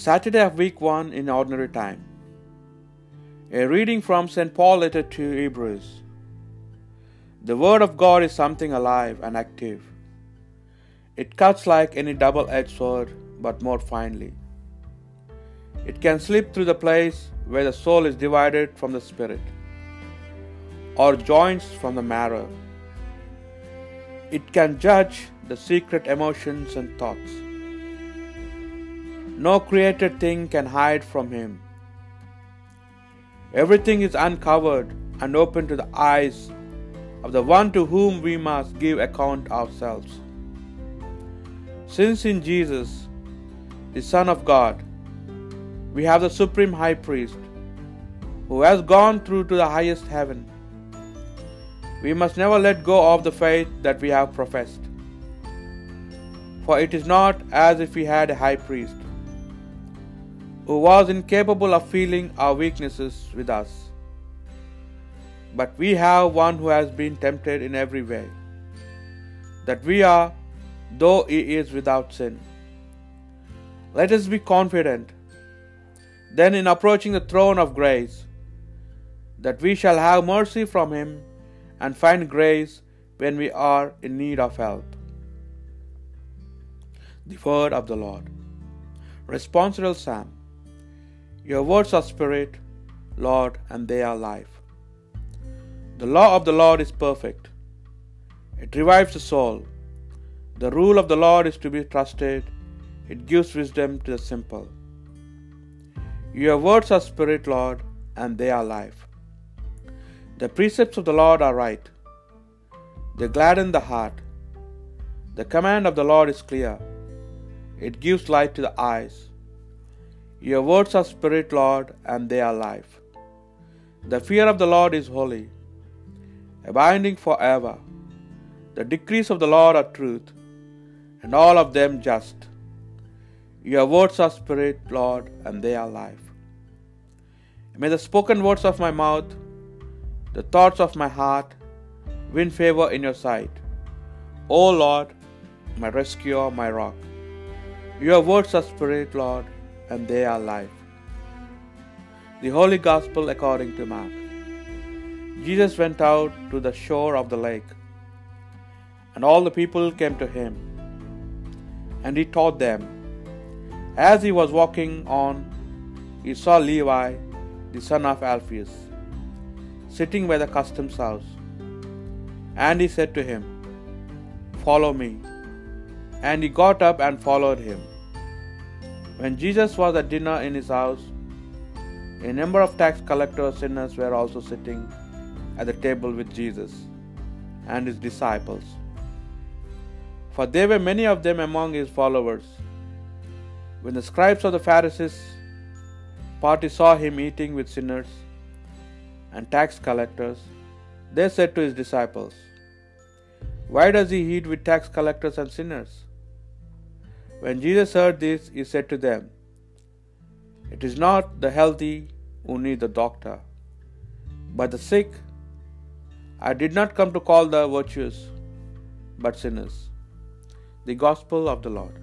Saturday of week 1 in ordinary time. A reading from St. Paul letter to Hebrews. The word of God is something alive and active. It cuts like any double-edged sword, but more finely. It can slip through the place where the soul is divided from the spirit, or joints from the marrow. It can judge the secret emotions and thoughts. No created thing can hide from him. Everything is uncovered and open to the eyes of the one to whom we must give account ourselves. Since in Jesus, the Son of God, we have the Supreme High Priest who has gone through to the highest heaven, we must never let go of the faith that we have professed. For it is not as if we had a high priest who was incapable of feeling our weaknesses with us. But we have one who has been tempted in every way, that we are, though he is without sin. Let us be confident, then, in approaching the throne of grace, that we shall have mercy from him and find grace when we are in need of help. The word of the Lord. Responsorial Psalm. Your words are spirit, Lord, and they are life. The law of the Lord is perfect. It revives the soul. The rule of the Lord is to be trusted. It gives wisdom to the simple. Your words are spirit, Lord, and they are life. The precepts of the Lord are right. They gladden the heart. The command of the Lord is clear. It gives light to the eyes. Your words are spirit, Lord, and they are life. The fear of the Lord is holy, abiding forever. The decrees of the Lord are truth, and all of them just. Your words are spirit, Lord, and they are life. May the spoken words of my mouth, the thoughts of my heart, win favor in your sight. O Lord, my rescuer, my rock. Your words are spirit, Lord, and they are life. The Holy Gospel according to Mark. Jesus went out to the shore of the lake, and all the people came to him, and he taught them. As he was walking on, he saw Levi, the son of Alphaeus, sitting by the customs house, and he said to him, Follow me. And he got up and followed him. When Jesus was at dinner in his house, a number of tax collectors and sinners were also sitting at the table with Jesus and his disciples. For there were many of them among his followers. When the scribes of the Pharisees party saw him eating with sinners and tax collectors, they said to his disciples, Why does he eat with tax collectors and sinners? When Jesus heard this, he said to them, It is not the healthy who need the doctor, but the sick. I did not come to call the virtuous, but sinners. The Gospel of the Lord.